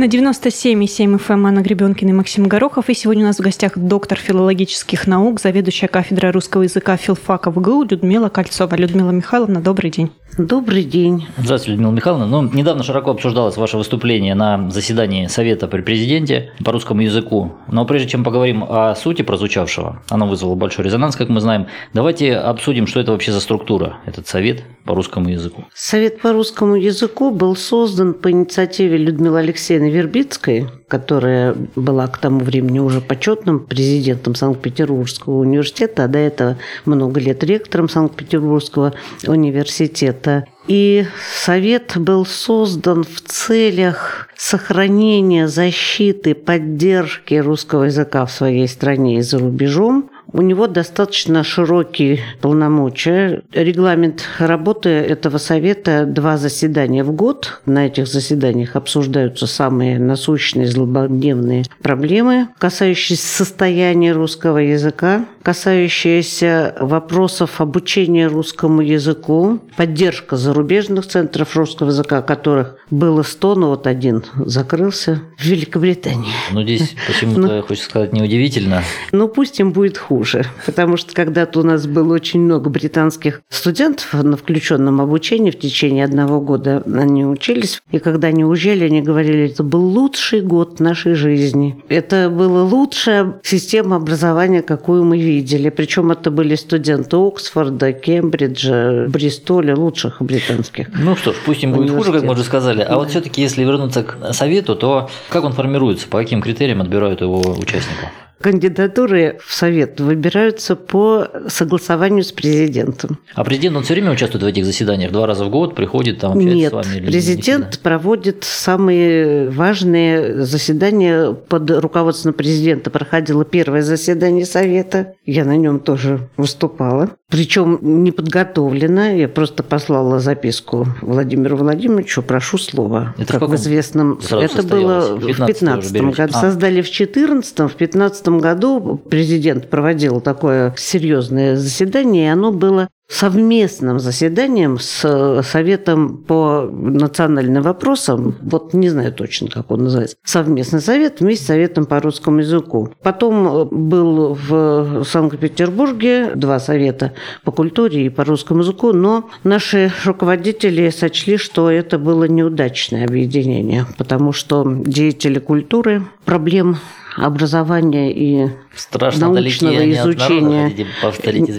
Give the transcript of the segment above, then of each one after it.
На 97,7 FM эм Анна Гребенкина и Максим Горохов. И сегодня у нас в гостях доктор филологических наук, заведующая кафедрой русского языка филфака ВГУ Людмила Кольцова. Людмила Михайловна, добрый день. Добрый день. Здравствуйте, Людмила Михайловна. Ну, недавно широко обсуждалось ваше выступление на заседании Совета при президенте по русскому языку. Но прежде чем поговорим о сути прозвучавшего, оно вызвало большой резонанс, как мы знаем, давайте обсудим, что это вообще за структура, этот Совет по русскому языку. Совет по русскому языку был создан по инициативе Людмилы Алексеевны Вербицкой, которая была к тому времени уже почетным президентом Санкт-Петербургского университета, а до этого много лет ректором Санкт-Петербургского университета. И совет был создан в целях сохранения, защиты, поддержки русского языка в своей стране и за рубежом, у него достаточно широкие полномочия. Регламент работы этого совета – два заседания в год. На этих заседаниях обсуждаются самые насущные, злободневные проблемы, касающиеся состояния русского языка, касающиеся вопросов обучения русскому языку, поддержка зарубежных центров русского языка, которых было 100, но вот один закрылся в Великобритании. Ну, здесь почему-то, ну, хочется сказать, неудивительно. Ну, пусть им будет хуже, потому что когда-то у нас было очень много британских студентов на включенном обучении в течение одного года они учились, и когда они уезжали, они говорили, это был лучший год нашей жизни. Это была лучшая система образования, какую мы видели. Причем это были студенты Оксфорда, Кембриджа, Бристоля, лучших британских. Ну что ж, пусть им будет хуже, как мы уже сказали. А да. вот все-таки, если вернуться к совету, то как он формируется, по каким критериям отбирают его участников? Кандидатуры в Совет выбираются по согласованию с президентом. А президент, он все время участвует в этих заседаниях? Два раза в год приходит, там общается Нет, с вами? Или президент не проводит самые важные заседания под руководством президента. Проходило первое заседание Совета. Я на нем тоже выступала. Причем не подготовлена. Я просто послала записку Владимиру Владимировичу, прошу слова. Это как в, в известном... Это было в 15 году. А. Создали в 14 в 15 году президент проводил такое серьезное заседание, и оно было совместным заседанием с Советом по национальным вопросам, вот не знаю точно, как он называется, совместный совет вместе с Советом по русскому языку. Потом был в Санкт-Петербурге два совета по культуре и по русскому языку, но наши руководители сочли, что это было неудачное объединение, потому что деятели культуры проблем образования и Страшно научного изучения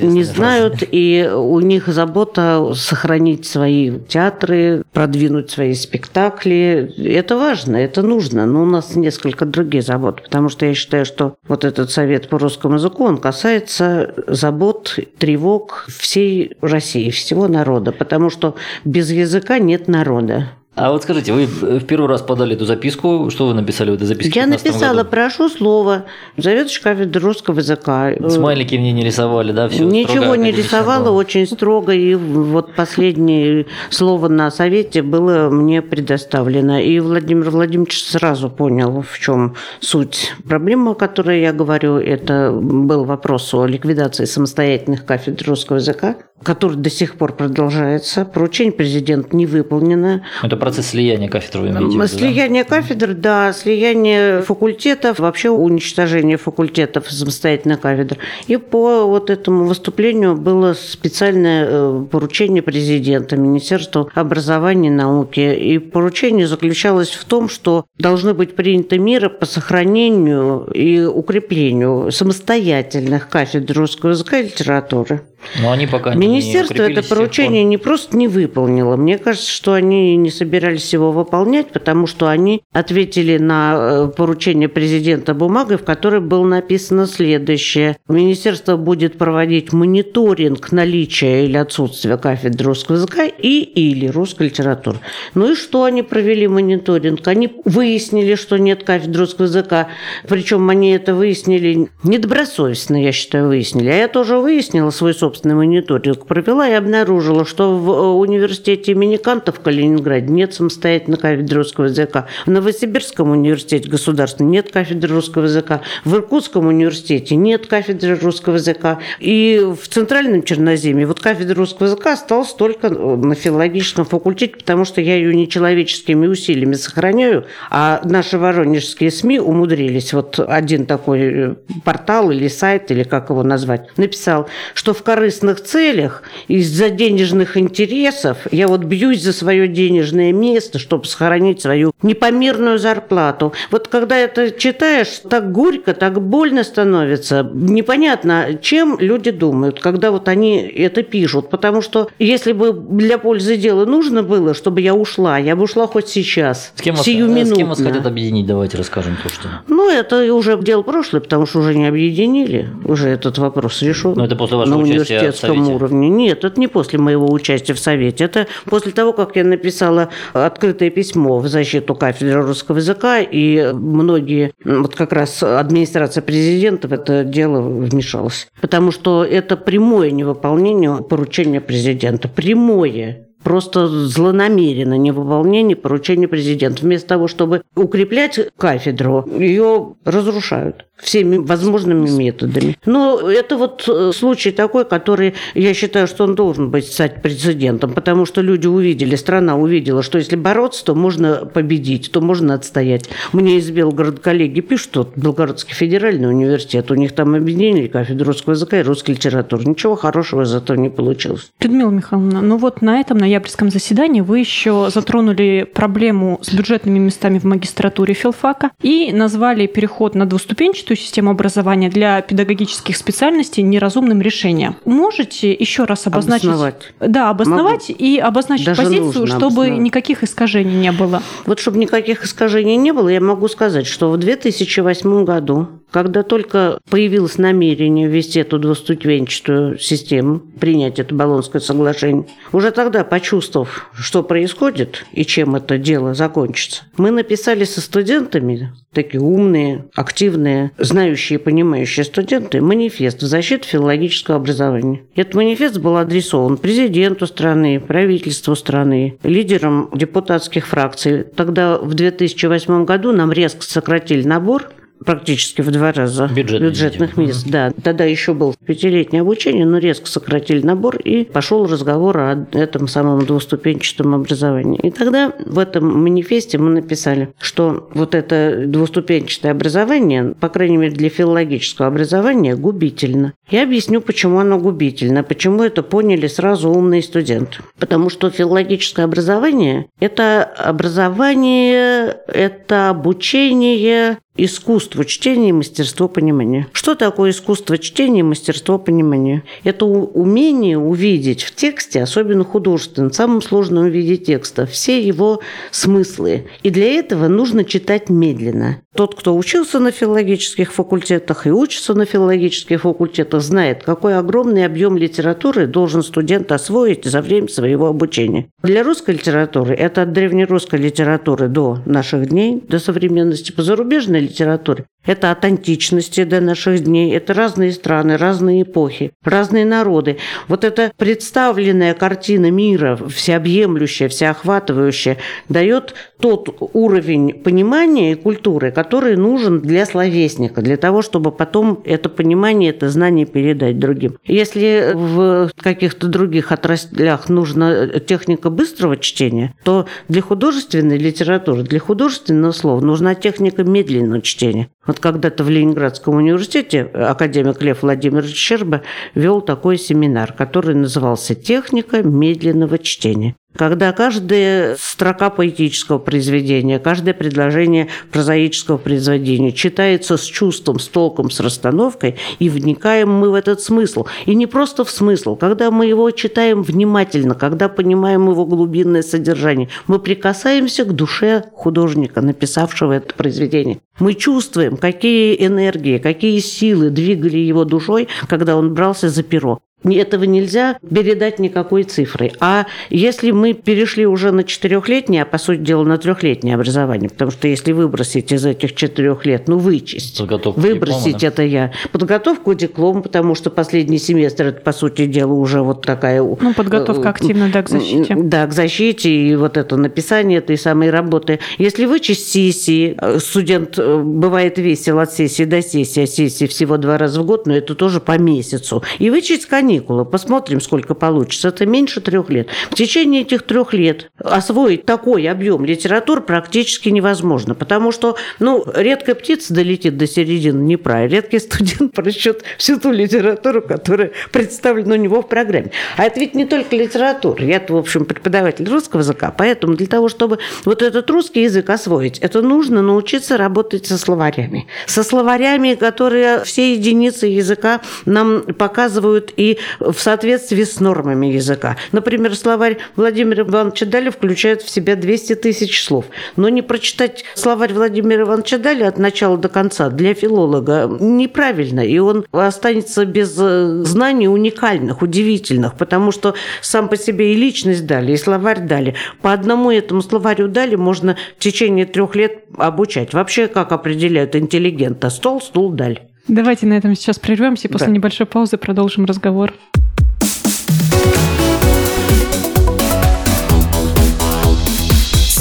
не знают, и у них забота сохранить свои театры, продвинуть свои спектакли. Это важно, это нужно, но у нас несколько другие заботы, потому что я считаю, что вот этот совет по русскому языку, он касается забот, тревог всей России, всего народа, потому что без языка нет народа. А вот скажите, вы в первый раз подали эту записку. Что вы написали в этой записке? Я написала, году? прошу слово, заведующий кафедры русского языка. Смайлики мне не рисовали, да? Все Ничего не рисовала, было. очень строго. И вот последнее слово на совете было мне предоставлено. И Владимир Владимирович сразу понял, в чем суть проблемы, о которой я говорю. Это был вопрос о ликвидации самостоятельных кафедр русского языка который до сих пор продолжается. Поручение президента не выполнено. Это процесс слияния кафедр вы имеете в виду, Слияние да? кафедр, да, слияние факультетов, вообще уничтожение факультетов самостоятельно кафедр. И по вот этому выступлению было специальное э, поручение президента, Министерства образования и науки. И поручение заключалось в том, что должны быть приняты меры по сохранению и укреплению самостоятельных кафедр русского языка и литературы. Но они пока Министерство не это поручение не просто не выполнило. Мне кажется, что они не собирались его выполнять, потому что они ответили на э, поручение президента бумагой, в которой было написано следующее. Министерство будет проводить мониторинг наличия или отсутствия кафедры русского языка и или русской литературы. Ну и что они провели мониторинг? Они выяснили, что нет кафедры русского языка. Причем они это выяснили недобросовестно, я считаю, выяснили. А я тоже выяснила свой собственный собственный мониторинг провела и обнаружила, что в э, университете имени Канта в Калининграде нет самостоятельной кафедры русского языка. В Новосибирском университете государственном нет кафедры русского языка. В Иркутском университете нет кафедры русского языка. И в Центральном Черноземье вот кафедра русского языка осталась только на филологическом факультете, потому что я ее нечеловеческими усилиями сохраняю, а наши воронежские СМИ умудрились, вот один такой э, портал или сайт, или как его назвать, написал, что в корыстных целях из-за денежных интересов я вот бьюсь за свое денежное место, чтобы сохранить свою непомерную зарплату. Вот когда это читаешь, так горько, так больно становится. Непонятно, чем люди думают, когда вот они это пишут. Потому что если бы для пользы дела нужно было, чтобы я ушла, я бы ушла хоть сейчас. С кем, вас, сию с кем вас хотят объединить? Давайте расскажем то, что... Ну, это уже дело прошлое, потому что уже не объединили. Уже этот вопрос решен. Но это после вашего участия университетском уровне. Нет, это не после моего участия в Совете. Это после того, как я написала открытое письмо в защиту кафедры русского языка, и многие, вот как раз администрация президента в это дело вмешалась. Потому что это прямое невыполнение поручения президента. Прямое просто злонамеренно невыполнение поручения президента. Вместо того, чтобы укреплять кафедру, ее разрушают всеми возможными методами. Но это вот э, случай такой, который, я считаю, что он должен быть стать прецедентом, потому что люди увидели, страна увидела, что если бороться, то можно победить, то можно отстоять. Мне из Белгорода коллеги пишут, что Белгородский федеральный университет, у них там объединили кафедру русского языка и русской литературы. Ничего хорошего из этого не получилось. Людмила Михайловна, ну вот на этом ноябрьском заседании вы еще затронули проблему с бюджетными местами в магистратуре филфака и назвали переход на двуступенчатую систему образования для педагогических специальностей неразумным решением. Можете еще раз обозначить? Обосновать. Да, обосновать Могу. и обозначить Даже позицию, чтобы обосновать. никаких искажений не было. Вот чтобы никаких искажений не было, я могу сказать, что в 2008 году, когда только появилось намерение ввести эту двуступенчатую систему, принять это Болонское соглашение, уже тогда, почувствовав, что происходит и чем это дело закончится, мы написали со студентами, такие умные, активные, знающие и понимающие студенты, манифест в защиту филологического образования. Этот манифест был адресован президенту страны, правительству страны, лидерам депутатских фракций. Тогда в 2008 году нам резко сократили набор практически в два раза Бюджетные бюджетных эти. мест. Да, тогда еще был пятилетнее обучение, но резко сократили набор, и пошел разговор о этом самом двуступенчатом образовании. И тогда в этом манифесте мы написали, что вот это двуступенчатое образование, по крайней мере для филологического образования, губительно. Я объясню, почему оно губительно, почему это поняли сразу умные студенты. Потому что филологическое образование – это образование, это обучение искусство чтения и мастерство понимания. Что такое искусство чтения и мастерство понимания? Это умение увидеть в тексте, особенно художественном, самом сложном виде текста, все его смыслы. И для этого нужно читать медленно. Тот, кто учился на филологических факультетах и учится на филологических факультетах, знает, какой огромный объем литературы должен студент освоить за время своего обучения. Для русской литературы, это от древнерусской литературы до наших дней, до современности, по зарубежной литературе, это от античности до наших дней, это разные страны, разные эпохи, разные народы. Вот эта представленная картина мира, всеобъемлющая, всеохватывающая, дает тот уровень понимания и культуры, который нужен для словесника, для того, чтобы потом это понимание, это знание передать другим. Если в каких-то других отраслях нужна техника быстрого чтения, то для художественной литературы, для художественного слова нужна техника медленного чтения. Вот когда-то в Ленинградском университете академик Лев Владимирович Щерба вел такой семинар, который назывался «Техника медленного чтения». Когда каждая строка поэтического произведения, каждое предложение прозаического произведения читается с чувством, с толком, с расстановкой, и вникаем мы в этот смысл. И не просто в смысл, когда мы его читаем внимательно, когда понимаем его глубинное содержание, мы прикасаемся к душе художника, написавшего это произведение. Мы чувствуем, какие энергии, какие силы двигали его душой, когда он брался за перо. Этого нельзя передать никакой цифрой. А если мы перешли уже на четырехлетнее, а по сути дела на трехлетнее образование, потому что если выбросить из этих четырех лет, ну вычесть, Подготовку выбросить диплома, да? это я. Подготовку диплома, потому что последний семестр это по сути дела уже вот такая... Ну, подготовка активно, да, к защите. Да, к защите и вот это написание этой самой работы. Если вычесть сессии, э, студент э, бывает весел от сессии до сессии, а сессии всего два раза в год, но это тоже по месяцу. И вычесть каникулы, посмотрим, сколько получится. Это меньше трех лет. В течение этих трех лет освоить такой объем литературы практически невозможно, потому что, ну, редкая птица долетит до середины Днепра, и редкий студент прочтет всю ту литературу, которая представлена у него в программе. А это ведь не только литература. Я, в общем, преподаватель русского языка, поэтому для того, чтобы вот этот русский язык освоить, это нужно научиться работать со словарями. Со словарями, которые все единицы языка нам показывают и в соответствии с нормами языка. Например, словарь Владимира Ивановича Дали включает в себя 200 тысяч слов. Но не прочитать словарь Владимира Ивановича Дали от начала до конца для филолога неправильно, и он останется без э, знаний уникальных, удивительных, потому что сам по себе и личность Дали, и словарь Дали. По одному этому словарю Дали можно в течение трех лет обучать. Вообще, как определяют интеллигента? Стол, стул, Даль. Давайте на этом сейчас прервемся и после Да. небольшой паузы продолжим разговор.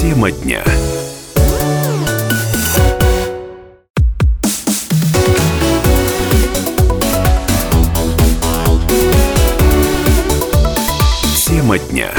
Тема дня. Тема дня.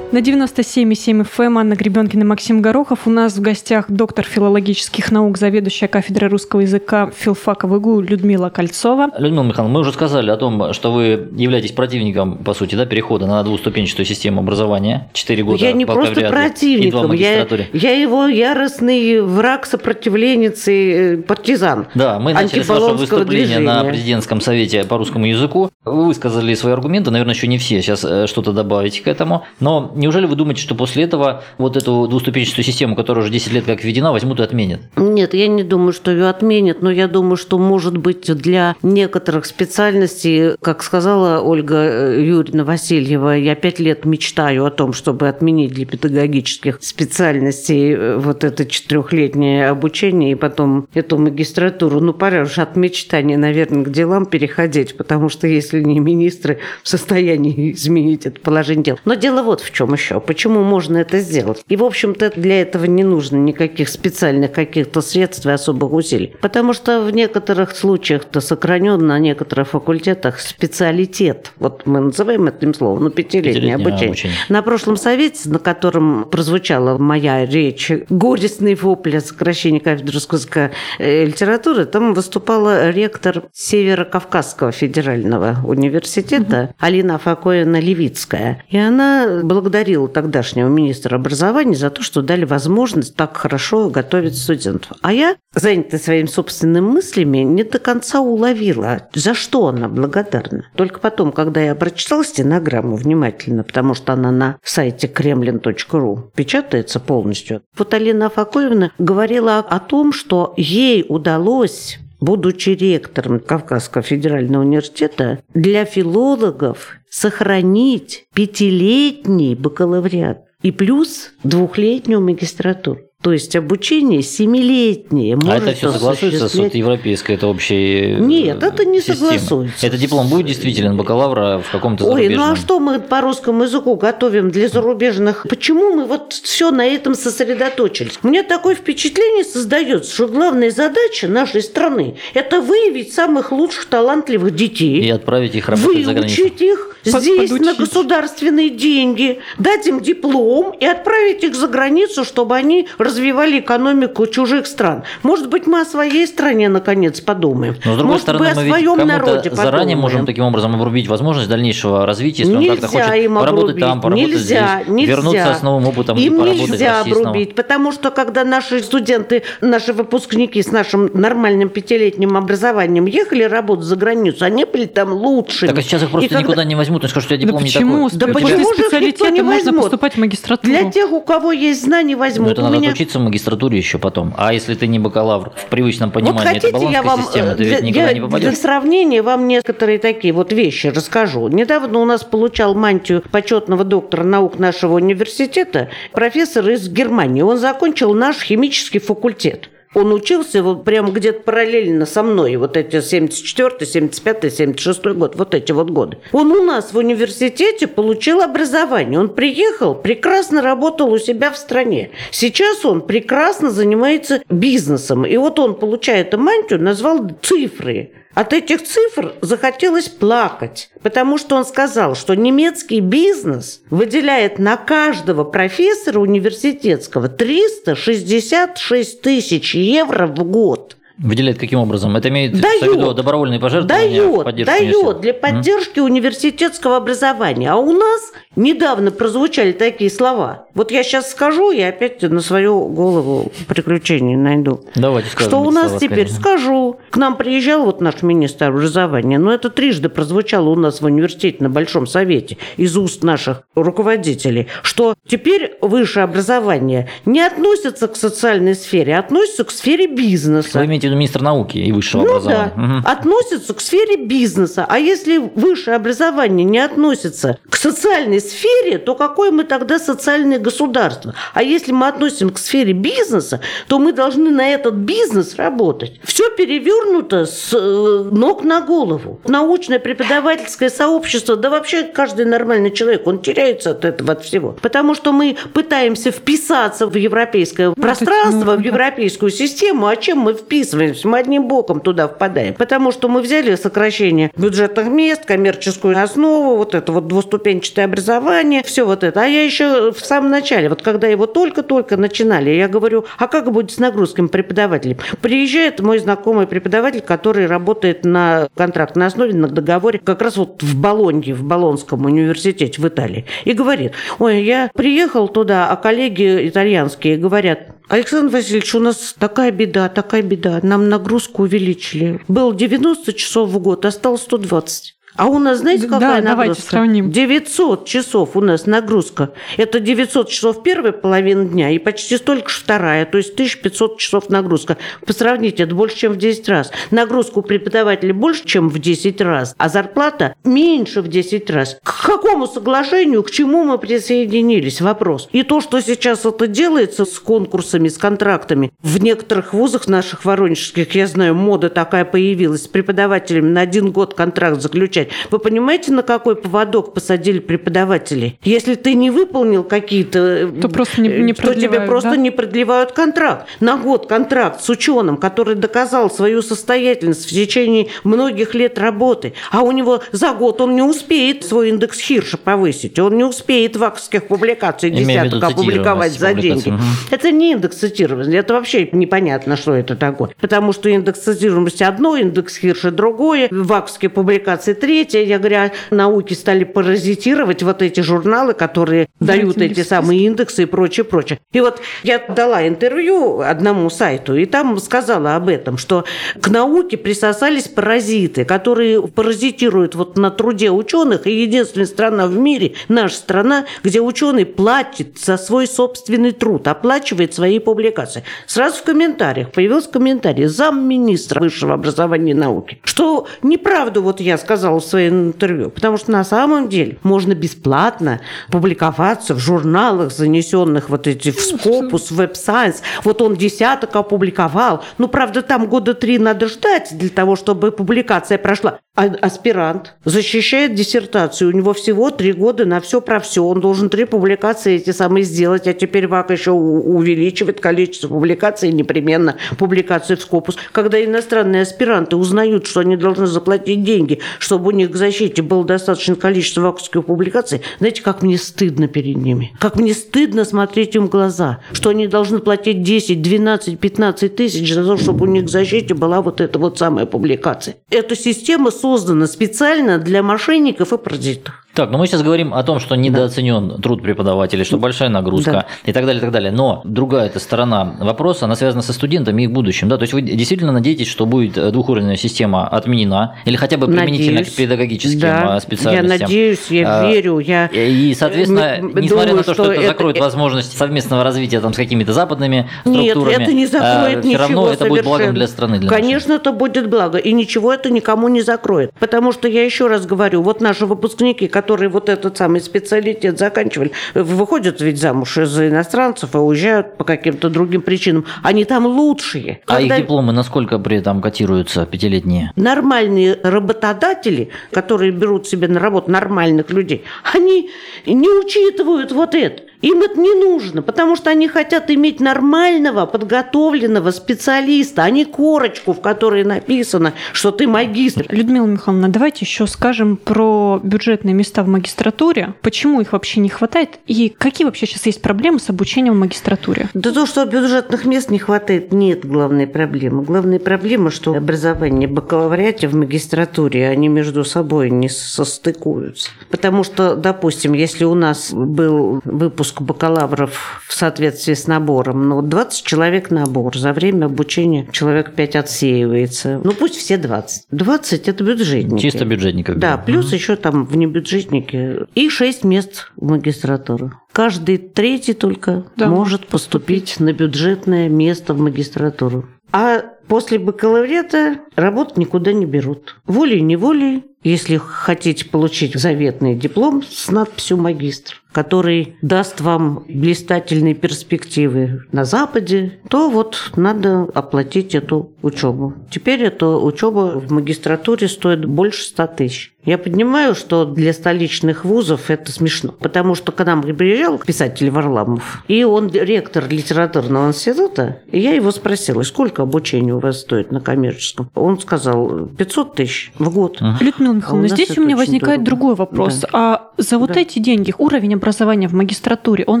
На 97,7 FM Анна Гребенкина, Максим Горохов. У нас в гостях доктор филологических наук, заведующая кафедрой русского языка филфака ВГУ Людмила Кольцова. Людмила Михайловна, мы уже сказали о том, что вы являетесь противником, по сути, да, перехода на двуступенчатую систему образования. Четыре года я не просто в противником, я, магистратуре. я его яростный враг, сопротивленец и э, партизан. Да, мы начали с вашего выступления на движения. президентском совете по русскому языку. Вы высказали свои аргументы, наверное, еще не все. Сейчас э, что-то добавите к этому. Но неужели вы думаете, что после этого вот эту двуступенчатую систему, которая уже 10 лет как введена, возьмут и отменят? Нет, я не думаю, что ее отменят, но я думаю, что, может быть, для некоторых специальностей, как сказала Ольга э, Юрьевна Васильева, я пять лет мечтаю о том, чтобы отменить для педагогических специальностей э, вот это четырехлетнее обучение и потом эту магистратуру. Ну, пора уже от мечтаний, наверное, к делам переходить, потому что если не министры в состоянии изменить это положение дел. Но дело вот в чем еще. Почему можно это сделать? И, в общем-то, для этого не нужно никаких специальных каких-то средств и особых усилий. Потому что в некоторых случаях-то сохранен на некоторых факультетах специалитет. Вот мы называем этим словом, ну, пятилетнее, Пятилетнее обучение. обучение. На прошлом совете, на котором прозвучала моя речь, горестный вопль о сокращении кафедры русского языка и литературы, там выступала ректор Северо-Кавказского федерального университета Алина Факоевна Левицкая. И она благодарила тогдашнего министра образования за то, что дали возможность так хорошо готовить студентов. А я, занятая своими собственными мыслями, не до конца уловила, за что она благодарна. Только потом, когда я прочитала стенограмму внимательно, потому что она на сайте kremlin.ru печатается полностью, вот Алина Афакоевна говорила о том, что ей удалось будучи ректором Кавказского федерального университета, для филологов сохранить пятилетний бакалавриат и плюс двухлетнюю магистратуру. То есть обучение семилетнее может а это все согласуется с вот осуществлять- европейской это общей э, Нет, это не системой? согласуется. Это диплом будет действителен бакалавра в каком-то Ой, зарубежном? ну а что мы по русскому языку готовим для зарубежных? Почему мы вот все на этом сосредоточились? У меня такое впечатление создается, что главная задача нашей страны – это выявить самых лучших талантливых детей. И отправить их работать за границей. Выучить их здесь на подучить. государственные деньги, дать им диплом и отправить их за границу, чтобы они развивали экономику чужих стран. Может быть, мы о своей стране наконец подумаем. Но с другой Может стороны, быть, мы о ведь своем кому-то народе заранее подумаем. можем таким образом обрубить возможность дальнейшего развития, если он как-то Нельзя хочет им поработать обрубить. там, поработать нельзя, здесь, нельзя. вернуться с новым опытом и Им поработать в нельзя обрубить, потому что когда наши студенты, наши выпускники с нашим нормальным пятилетним образованием ехали работать за границу, они были там лучшими. Так а сейчас их И просто когда- никуда не возьмут, они скажут, что у тебя Да диплом почему? не такой. Да После почему же их никто не можно возьмет? поступать в магистратуру. Для тех, у кого есть знания, возьмут. Ну, это У меня учиться в магистратуре еще потом. А если ты не бакалавр в привычном понимании вот хотите, этой я баллонской вам системы, ты для, ведь никогда я не для попадешь. сравнения вам некоторые такие вот вещи расскажу. Недавно у нас получал мантию почетного доктора наук нашего университета профессор из Германии. Он закончил наш химический факультет. Он учился вот прямо где-то параллельно со мной, вот эти 74 75 76 год, вот эти вот годы. Он у нас в университете получил образование. Он приехал, прекрасно работал у себя в стране. Сейчас он прекрасно занимается бизнесом. И вот он, получая эту мантию, назвал цифры. От этих цифр захотелось плакать, потому что он сказал, что немецкий бизнес выделяет на каждого профессора университетского 366 тысяч евро в год. Выделяет каким образом? Это имеет в Дает. виду добровольные пожертвования в Дает, дает для поддержки университетского образования. А у нас недавно прозвучали такие слова. Вот я сейчас скажу, и опять на свою голову приключения найду. Давайте скажем Что у нас слова теперь? скорее. Скажу. К нам приезжал вот наш министр образования, но это трижды прозвучало у нас в университете на Большом Совете из уст наших руководителей, что теперь высшее образование не относится к социальной сфере, а относится к сфере бизнеса. Вы имеете в виду министр науки и высшего Ну образования? да, Мгм. относится к сфере бизнеса. А если высшее образование не относится к социальной сфере, то какое мы тогда социальное государство? А если мы относим к сфере бизнеса, то мы должны на этот бизнес работать. Все перевернуто с э, ног на голову. Научное преподавательское сообщество, да вообще каждый нормальный человек, он теряется от этого, от всего. Потому что мы пытаемся вписаться в европейское пространство, в европейскую систему, а чем мы вписываемся? Мы одним боком туда впадаем. Потому что мы взяли сокращение бюджетных мест, коммерческую основу, вот это вот двуступенчатое образование, все вот это. А я еще в самом начале, вот когда его только-только начинали, я говорю, а как будет с нагрузками преподавателей? Приезжает мой знакомый преподаватель, который работает на контрактной основе, на договоре, как раз вот в Болонье, в Болонском университете в Италии, и говорит, ой, я приехал туда, а коллеги итальянские говорят, Александр Васильевич, у нас такая беда, такая беда. Нам нагрузку увеличили. Было 90 часов в год, а стало 120. А у нас, знаете, Да, какая давайте нагрузка? сравним. 900 часов у нас нагрузка. Это 900 часов первая половина дня и почти столько же вторая, то есть 1500 часов нагрузка. Посравните, это больше, чем в 10 раз. Нагрузка у преподавателя больше, чем в 10 раз, а зарплата меньше в 10 раз. К какому соглашению, к чему мы присоединились? Вопрос. И то, что сейчас это делается с конкурсами, с контрактами, в некоторых вузах наших воронежских, я знаю, мода такая появилась, с преподавателями на один год контракт заключать. Вы понимаете, на какой поводок посадили преподавателей? Если ты не выполнил какие-то... То просто не- не то тебе просто да? не продлевают контракт. На год контракт с ученым, который доказал свою состоятельность в течение многих лет работы. А у него за год он не успеет свой индекс Хирша повысить. Он не успеет ваковских публикаций десяток опубликовать за деньги. Мгм. Это не индекс цитирования. Это вообще непонятно, что это такое. Потому что индекс цитируемости одно, индекс Хирша другое, ваковские публикации третье. Я говорю, а науки стали паразитировать вот эти журналы, которые дают Рейтинги эти самые индексы и прочее, прочее. И вот я дала интервью одному сайту, и там сказала об этом, что к науке присосались паразиты, которые паразитируют вот на труде ученых, и единственная страна в мире, наша страна, где ученый платит за свой собственный труд, оплачивает свои публикации. Сразу в комментариях появился комментарий замминистра высшего образования и науки, что неправду вот я сказала в своем интервью, потому что на самом деле можно бесплатно публиковаться в журналах, занесенных вот эти в Scopus, в Web Science. Вот он десяток опубликовал. Ну, правда, там года три надо ждать для того, чтобы публикация прошла. А аспирант защищает диссертацию. У него всего три года на все про все. Он должен три публикации эти самые сделать. А теперь ВАК еще увеличивает количество публикаций, непременно публикацию в Scopus. Когда иностранные аспиранты узнают, что они должны заплатить деньги, чтобы них к защите было достаточное количество ваковских публикаций, знаете, как мне стыдно перед ними. Как мне стыдно смотреть им в глаза, что они должны платить 10, 12, 15 тысяч за то, чтобы у них к защите была вот эта вот самая публикация. Эта система создана специально для мошенников и паразитов. Так, ну мы сейчас говорим о том, что недооценен труд преподавателей, что большая нагрузка Да. и так далее, и так далее. Но другая эта сторона вопроса, она связана со студентами и их будущим. Да? То есть вы действительно надеетесь, что будет э, двухуровневая система отменена или хотя бы применительно Надеюсь. к педагогическим Да, э, специальностям? Я надеюсь, я А, верю, я... И, соответственно, М, несмотря думаю, на то, что, что это, это- закроет э- возможность совместного развития там, с какими-то западными Нет, структурами, это не закроет все ничего равно это будет благом для страны. Для нашей. Конечно, это будет благо. И ничего это никому не закроет. Потому что я еще раз говорю, вот наши выпускники, которые вот этот самый специалитет заканчивали, выходят ведь замуж из иностранцев и уезжают по каким-то другим причинам. Они там лучшие. А Когда их дипломы насколько при этом котируются пятилетние? Нормальные работодатели, которые берут себе на работу нормальных людей, они не учитывают вот это. Им это не нужно, потому что они хотят иметь нормального, подготовленного специалиста, а не корочку, в которой написано, что ты магистр. Людмила Михайловна, давайте еще скажем про бюджетные места в магистратуре. Почему их вообще не хватает? И какие вообще сейчас есть проблемы с обучением в магистратуре? Да то, что бюджетных мест не хватает, нет главной проблемы. Главная проблема, что образование бакалавриате в магистратуре, они между собой не состыкуются. Потому что, допустим, если у нас был выпуск бакалавров в соответствии с набором, ну, 20 человек набор, за время обучения человек 5 отсеивается. Ну, пусть все 20. 20 – это бюджетники. Чисто бюджетников. Да, берем. плюс еще там внебюджетники. И 6 мест в магистратуру. Каждый третий только Да, может поступить на бюджетное место в магистратуру. А после бакалавриата работать никуда не берут. Волей-неволей, если хотите получить заветный диплом с надписью «магистр», который даст вам блистательные перспективы на Западе, то вот надо оплатить эту учебу. Теперь эта учеба в магистратуре стоит больше 100 тысяч. Я понимаю, что для столичных вузов это смешно, потому что к нам приезжал писатель Варламов, и он ректор литературного института, и я его спросила, сколько обучение у вас стоит на коммерческом? Он сказал, 500 тысяч в год. Людмила Михайловна, А у здесь у меня возникает дорого. другой вопрос. Да. А за вот Да. эти деньги уровень образования в магистратуре, он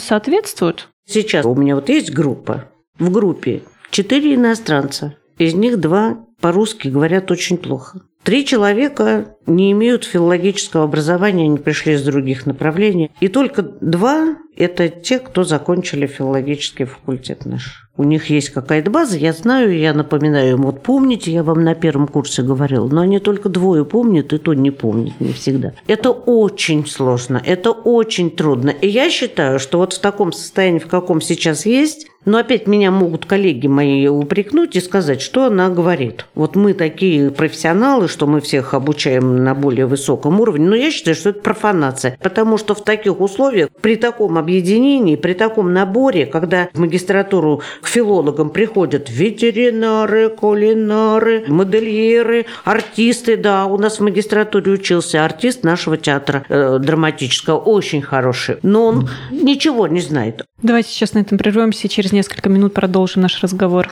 соответствует? Сейчас у меня вот есть группа. В группе четыре иностранца. Из них два по-русски говорят очень плохо. Три человека не имеют филологического образования, они пришли из других направлений. И только два – это те, кто закончили филологический факультет наш. У них есть какая-то база, я знаю, я напоминаю им, вот помните, я вам на первом курсе говорил, но они только двое помнят, и то не помнят не всегда. Это очень сложно, это очень трудно. И я считаю, что вот в таком состоянии, в каком сейчас есть, но опять меня могут коллеги мои упрекнуть и сказать, что она говорит. Вот мы такие профессионалы, что мы всех обучаем на более высоком уровне. Но я считаю, что это профанация. Потому что в таких условиях, при таком объединении, при таком наборе, когда в магистратуру к филологам приходят ветеринары, кулинары, модельеры, артисты. Да, у нас в магистратуре учился артист нашего театра э, драматического, очень хороший. Но он ничего не знает. Давайте сейчас на этом прервемся и через несколько минут продолжим наш разговор.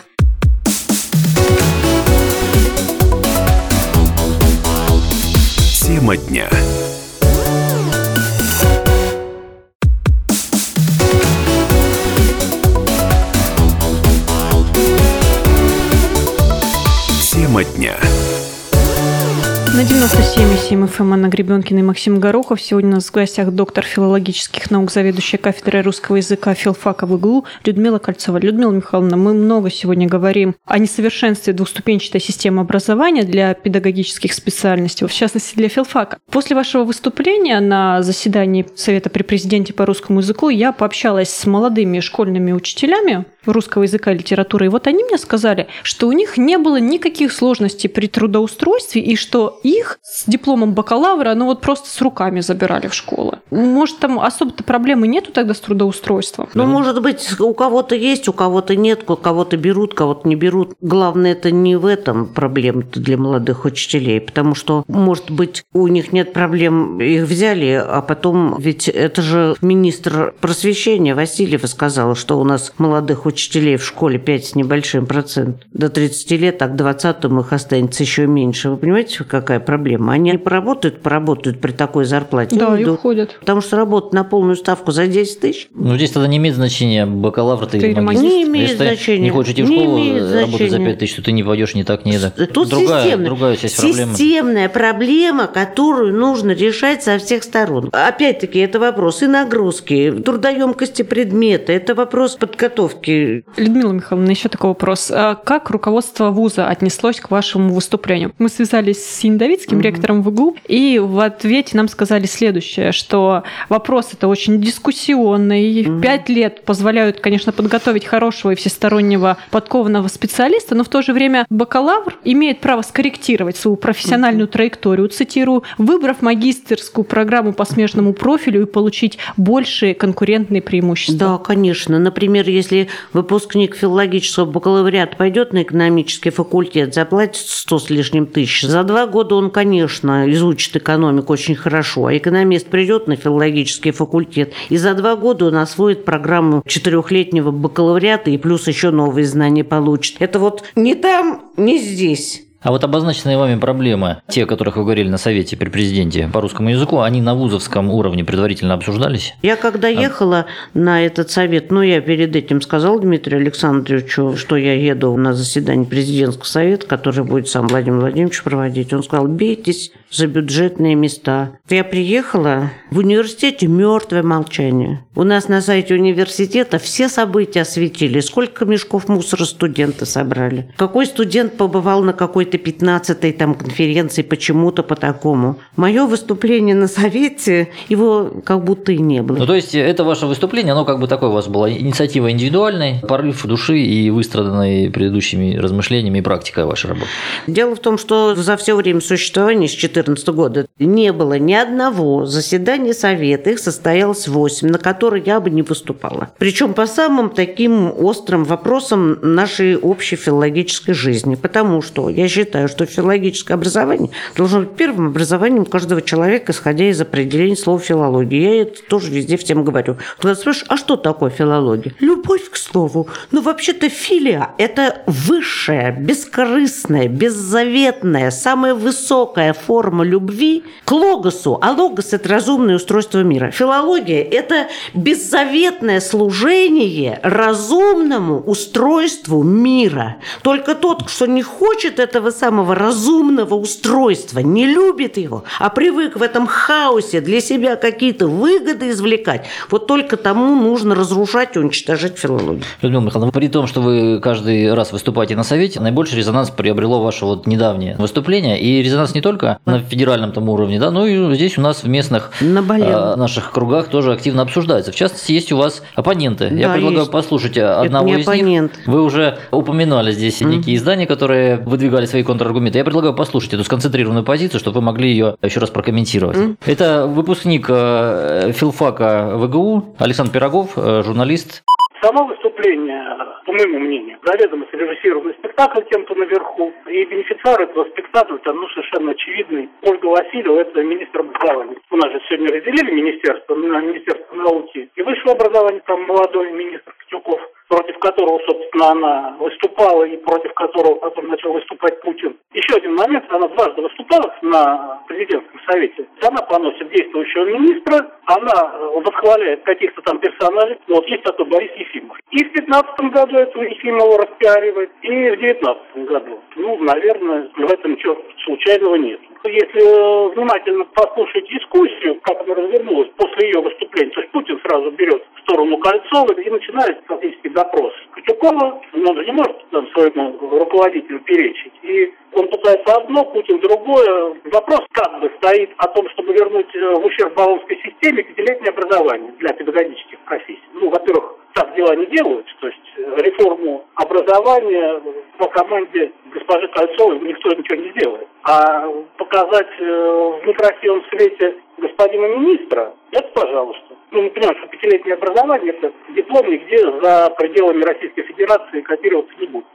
Тема дня. Тема дня. На 97,7 FM Анна Гребенкина и Максим Горохов. Сегодня у нас в гостях доктор филологических наук, заведующая кафедрой русского языка филфака в ИГЛУ Людмила Кольцова. Людмила Михайловна, мы много сегодня говорим о несовершенстве двухступенчатой системы образования для педагогических специальностей, в частности для филфака. После вашего выступления на заседании Совета при президенте по русскому языку я пообщалась с молодыми школьными учителями русского языка и литературы. И вот они мне сказали, что у них не было никаких сложностей при трудоустройстве и что их с дипломом бакалавра, ну вот просто с руками забирали в школы. Может, там особо-то проблемы нету тогда с трудоустройством? Ну, может быть, у кого-то есть, у кого-то нет, у кого-то берут, кого-то не берут. Главное, это не в этом проблема для молодых учителей, потому что, может быть, у них нет проблем, их взяли, а потом, ведь это же министр просвещения Васильева сказал, что у нас молодых учителей в школе 5 с небольшим процент. До 30 лет, а к 20 их останется еще меньше. Вы понимаете, как какая проблема. Они поработают, поработают при такой зарплате. Да, и уйдут. уходят. Потому что работать на полную ставку за 10 тысяч Ну, здесь тогда не имеет значения, бакалавр ты Ты или магистр. Не имеет Если значения. не хочешь идти в Не школу, имеет работать за значения. 5 тысяч, то ты не пойдешь ни так, ни так. Тут другая, системная, другая часть проблемы. системная проблема, которую нужно решать со всех сторон. Опять-таки, это вопрос и нагрузки, трудоемкости предмета, это вопрос подготовки. Людмила Михайловна, еще такой вопрос. А Как руководство вуза отнеслось к вашему выступлению? Мы связались с Яндовицким, ректором ВГУ, и в ответе нам сказали следующее, что вопрос это очень дискуссионный. Пять лет позволяют, конечно, подготовить хорошего и всестороннего подкованного специалиста, но в то же время бакалавр имеет право скорректировать свою профессиональную траекторию, цитирую, выбрав магистерскую программу по смежному профилю и получить большие конкурентные преимущества. Да, конечно. Например, если выпускник филологического бакалавриата пойдет на экономический факультет, заплатит 100 с лишним тысяч. За два года он, конечно, изучит экономику очень хорошо, а экономист придет на филологический факультет, и за два года он освоит программу четырехлетнего бакалавриата и плюс еще новые знания получит. Это вот не там, не здесь. А вот обозначенные вами проблемы, те, о которых вы говорили на совете при президенте по русскому языку, они на вузовском уровне предварительно обсуждались? Я когда ехала на этот совет, ну, я перед этим сказала Дмитрию Александровичу, что я еду на заседание президентского совета, который будет сам Владимир Владимирович проводить. Он сказал, бейтесь за бюджетные места. Я приехала, в университете мертвое молчание. У нас на сайте университета все события осветили. Сколько мешков мусора студенты собрали. Какой студент побывал на какой-то 15-й там конференции почему-то по такому. Мое выступление на совете, его как будто и не было. Ну, то есть, это ваше выступление, оно как бы такое у вас было инициатива индивидуальной, порыв души и выстраданной предыдущими размышлениями и практикой вашей работы. Дело в том, что за все время существования с 2014 года не было ни одного заседания совета, их состоялось 8, на которые я бы не выступала. Причем по самым таким острым вопросам нашей общей филологической жизни. Потому что я считаю, что филологическое образование должно быть первым образованием каждого человека, исходя из определения слова филология. Я это тоже везде всем говорю. Когда спрашиваешь, а что такое филология? Любовь к слову. Ну, вообще-то филия – это высшая, бескорыстная, беззаветная, самая высокая форма любви к логосу. А логос – это разумное устройство мира. Филология – это беззаветное служение разумному устройству мира. Только тот, кто не хочет этого самого разумного устройства, не любит его, а привык в этом хаосе для себя какие-то выгоды извлекать, вот только тому нужно разрушать и уничтожать филологию. Людмила Михайловна, при том, что вы каждый раз выступаете на совете, наибольший резонанс приобрело ваше вот недавнее выступление. И резонанс не только на федеральном там уровне, да, но и здесь у нас в местных а, наших кругах тоже активно обсуждается. В частности, есть у вас оппоненты. Я Да, предлагаю есть. послушать одного не из оппонент. них. Вы уже упоминали здесь некие издания, которые выдвигали свои контраргументы. Я предлагаю послушать эту сконцентрированную позицию, чтобы вы могли ее еще раз прокомментировать. Это выпускник э, филфака ВГУ Александр Пирогов, э, журналист. Само выступление, по моему мнению, заведомо срежиссированный спектакль кем-то наверху. И бенефициар этого спектакля там, ну, совершенно очевидный. Ольга Васильева, это министр образования. У нас же сегодня разделили министерство на Министерство науки и высшего образования, там молодой министр Ктюков против которого, собственно, она выступала и против которого потом начал выступать Путин. Еще один момент, она дважды выступала на президентском совете. Она поносит действующего министра, она э, восхваляет каких-то там персонажей. Ну, Вот есть такой Борис Ефимов. И в 15 году этого Ефимова распиаривает, и в 19 году. Ну, наверное, в этом ничего случайного нет. Если э, внимательно послушать дискуссию, как она развернулась после ее выступления, то есть Путин сразу берет в сторону Кольцова и начинает допрос но он же не может там, своему руководителю перечить. И он пытается одно, Путин другое. Вопрос как бы стоит о том, чтобы вернуть э, в ущерб баллонской системе пятилетнее образование для педагогических профессий. Ну, во-первых, так дела не делаются, то есть э, реформу образования по команде госпожи Кольцовой никто ничего не сделает. А показать э, в некрасивом свете господина министра, это пожалуйста. Ну, что пятилетнее образование – это диплом нигде за пределами Российской Федерации котироваться не будет.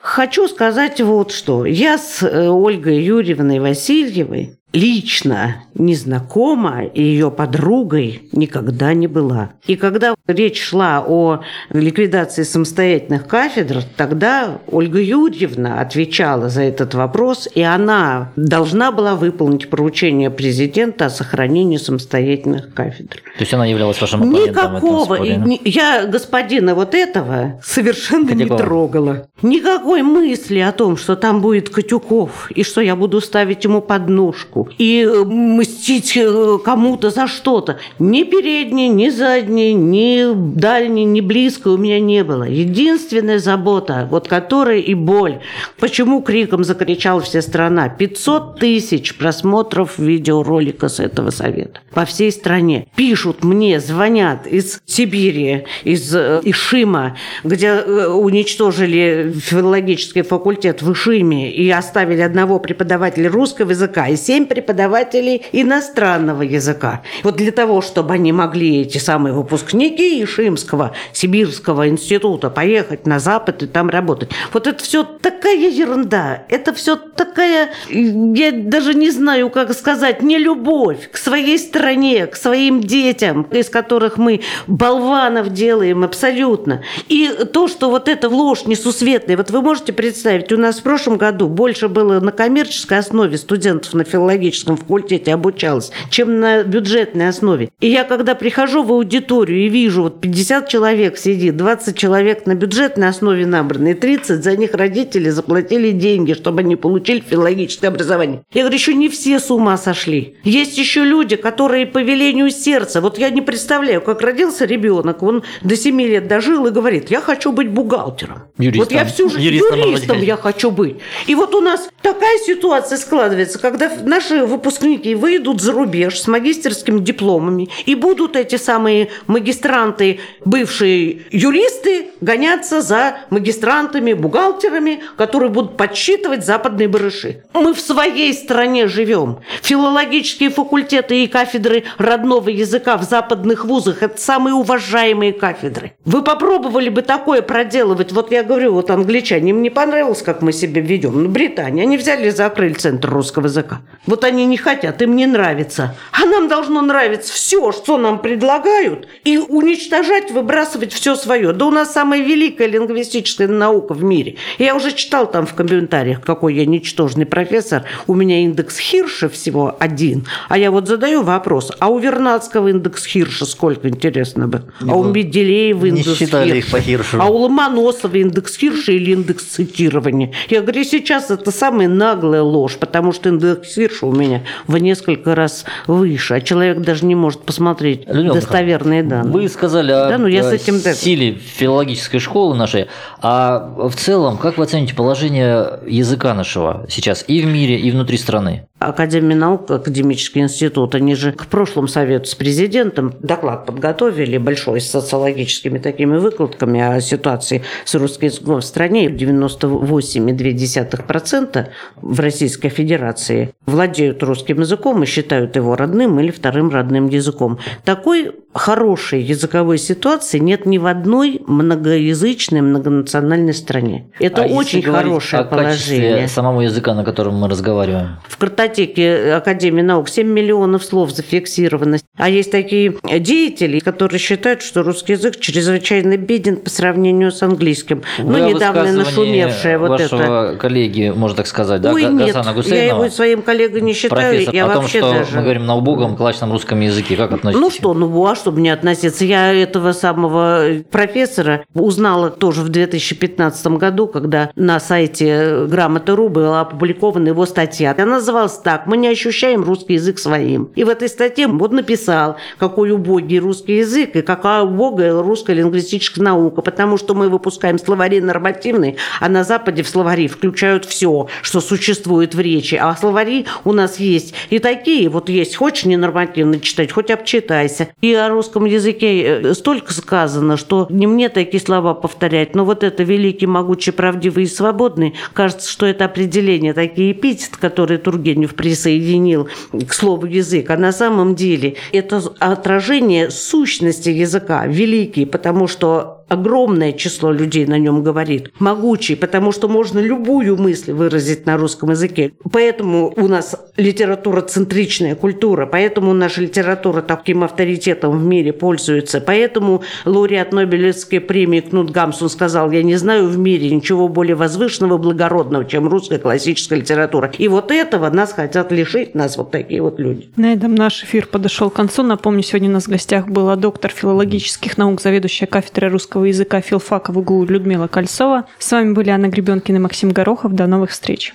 Хочу сказать вот что. Я с э, Ольгой Юрьевной Васильевой лично не знакома и ее подругой никогда не была. И когда речь шла о ликвидации самостоятельных кафедр, тогда Ольга Юрьевна отвечала за этот вопрос, и она должна была выполнить поручение президента о сохранении самостоятельных кафедр. То есть она являлась вашим оппонентом в этом Никакого. споре, Я господина вот этого совершенно не Котякова. трогала. Никакой мысли о том, что там будет Катюков, и что я буду ставить ему подножку, и э, мстить э, кому-то за что-то. Ни передней, ни задней, ни дальней, ни близкой у меня не было. Единственная забота, вот которая и боль. Почему криком закричала вся страна? 500 тысяч просмотров видеоролика с этого совета. По всей стране. Пишут мне, звонят из Сибири, из э, Ишима, где уничтожили филологический факультет в Ишиме и оставили одного преподавателя русского языка и семь преподавателей иностранного языка. Вот для того, чтобы они могли, эти самые выпускники Ишимского, Сибирского института, поехать на Запад и там работать. Вот это все такая ерунда. Это все такая, я даже не знаю, как сказать, не любовь к своей стране, к своим детям, из которых мы болванов делаем абсолютно. И то, что вот эта ложь несусветная, вот вы можете представить, у нас в прошлом году больше было на коммерческой основе студентов на филологическом факультете обучалось, чем на бюджетной основе. И я когда прихожу в аудиторию и вижу, вот 50 человек сидит, 20 человек на бюджетной основе набраны, и 30 за них родители заплатили деньги, чтобы они получили филологическое образование. Я говорю, еще не все с ума сошли. Есть еще люди, которые по велению сердца, вот я не представляю, как родился ребенок, он до 7 лет дожил и говорит, я хочу быть бухгалтером. Юристом. Вот я всю жизнь Юристом, юристом, я хочу быть. И вот у нас такая ситуация складывается, когда наши выпускники выйдут за рубеж с магистерскими дипломами, и будут эти самые магистранты, бывшие юристы, гоняться за магистрантами, бухгалтерами, которые будут подсчитывать западные барыши. Мы в своей стране живем. Филологические факультеты и кафедры родного языка в западных вузах – это самые уважаемые кафедры. Вы попробовали бы такое проделывать? Вот я говорю, вот англичане, им не понравилось, как мы себя ведем. Ну, Британия, они взяли и закрыли центр русского языка. Вот они не хотят, им не нравится. А нам должно нравиться все, что нам предлагают, и уничтожать, выбрасывать все свое. Да у нас самая великая лингвистическая наука в мире. Я уже читал там в комментариях, какой я ничтожный профессор. У меня индекс Хирша всего один. А я вот задаю вопрос, а у Вернадского индекс Хирша сколько, интересно бы? А у Ну, Менделеева не индекс считали их Хирша? по Хиршу. А у Ломоносова индекс Хирша или индекс цитирования? Я говорю, сейчас это самая наглая ложь, потому что индекс Хирша у меня в несколько раз выше, а человек даже не может посмотреть Людмила достоверные данные. Вы сказали о Да, ну я с э, этим, силе филологической школы нашей, а в целом, как вы оцените положение языка нашего сейчас и в мире, и внутри страны? Академия наук, Академический институт, они же к прошлому совету с президентом доклад подготовили большой с социологическими такими выкладками о ситуации с русским языком в стране. 98,2% в Российской Федерации владеют русским языком и считают его родным или вторым родным языком. Такой хорошей языковой ситуации нет ни в одной многоязычной, многонациональной стране. Это А очень хорошее о положение. самого языка, на котором мы разговариваем. В картотеке Академии наук 7 миллионов слов зафиксировано. А есть такие деятели, которые считают, что русский язык чрезвычайно беден по сравнению с английским. Ну, о недавно нашумевшее вот это. коллеги, можно так сказать, да, Ой, Га- нет, Гасана я его своим коллегой не считаю. профессор, я о том, вообще что даже... мы говорим на убогом классном русском языке. Как относитесь? Ну что, ну а чтобы не относиться? Я этого самого профессора узнала тоже в 2015 году, когда на сайте Грамоты.ру была опубликована его статья. Она называлась так «Мы не ощущаем русский язык своим». И в этой статье вот написал, какой убогий русский язык и какая убогая русская лингвистическая наука, потому что мы выпускаем словари нормативные, а на Западе в словари включают все, что существует в речи. А словари у нас есть. И такие, вот есть, хочешь ненормативно читать, хоть обчитайся. И о русском языке э, столько сказано, что не мне такие слова повторять, но вот это великий, могучий, правдивый и свободный, кажется, что это определение, такие эпитеты, которые Тургенев присоединил к слову язык, а на самом деле это отражение сущности языка, великий, потому что огромное число людей на нем говорит. Могучий, потому что можно любую мысль выразить на русском языке. Поэтому у нас литература центричная культура, поэтому наша литература таким авторитетом в мире пользуется. Поэтому лауреат Нобелевской премии Кнут Гамсун сказал, я не знаю в мире ничего более возвышенного, благородного, чем русская классическая литература. И вот этого нас хотят лишить, нас вот такие вот люди. На этом наш эфир подошел к концу. Напомню, сегодня у нас в гостях была доктор филологических наук, заведующая кафедрой русского языка филфака в УГУ Людмила Кольцова. С вами были Анна Гребенкина и Максим Горохов. До новых встреч.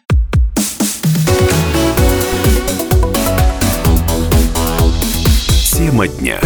Тема дня.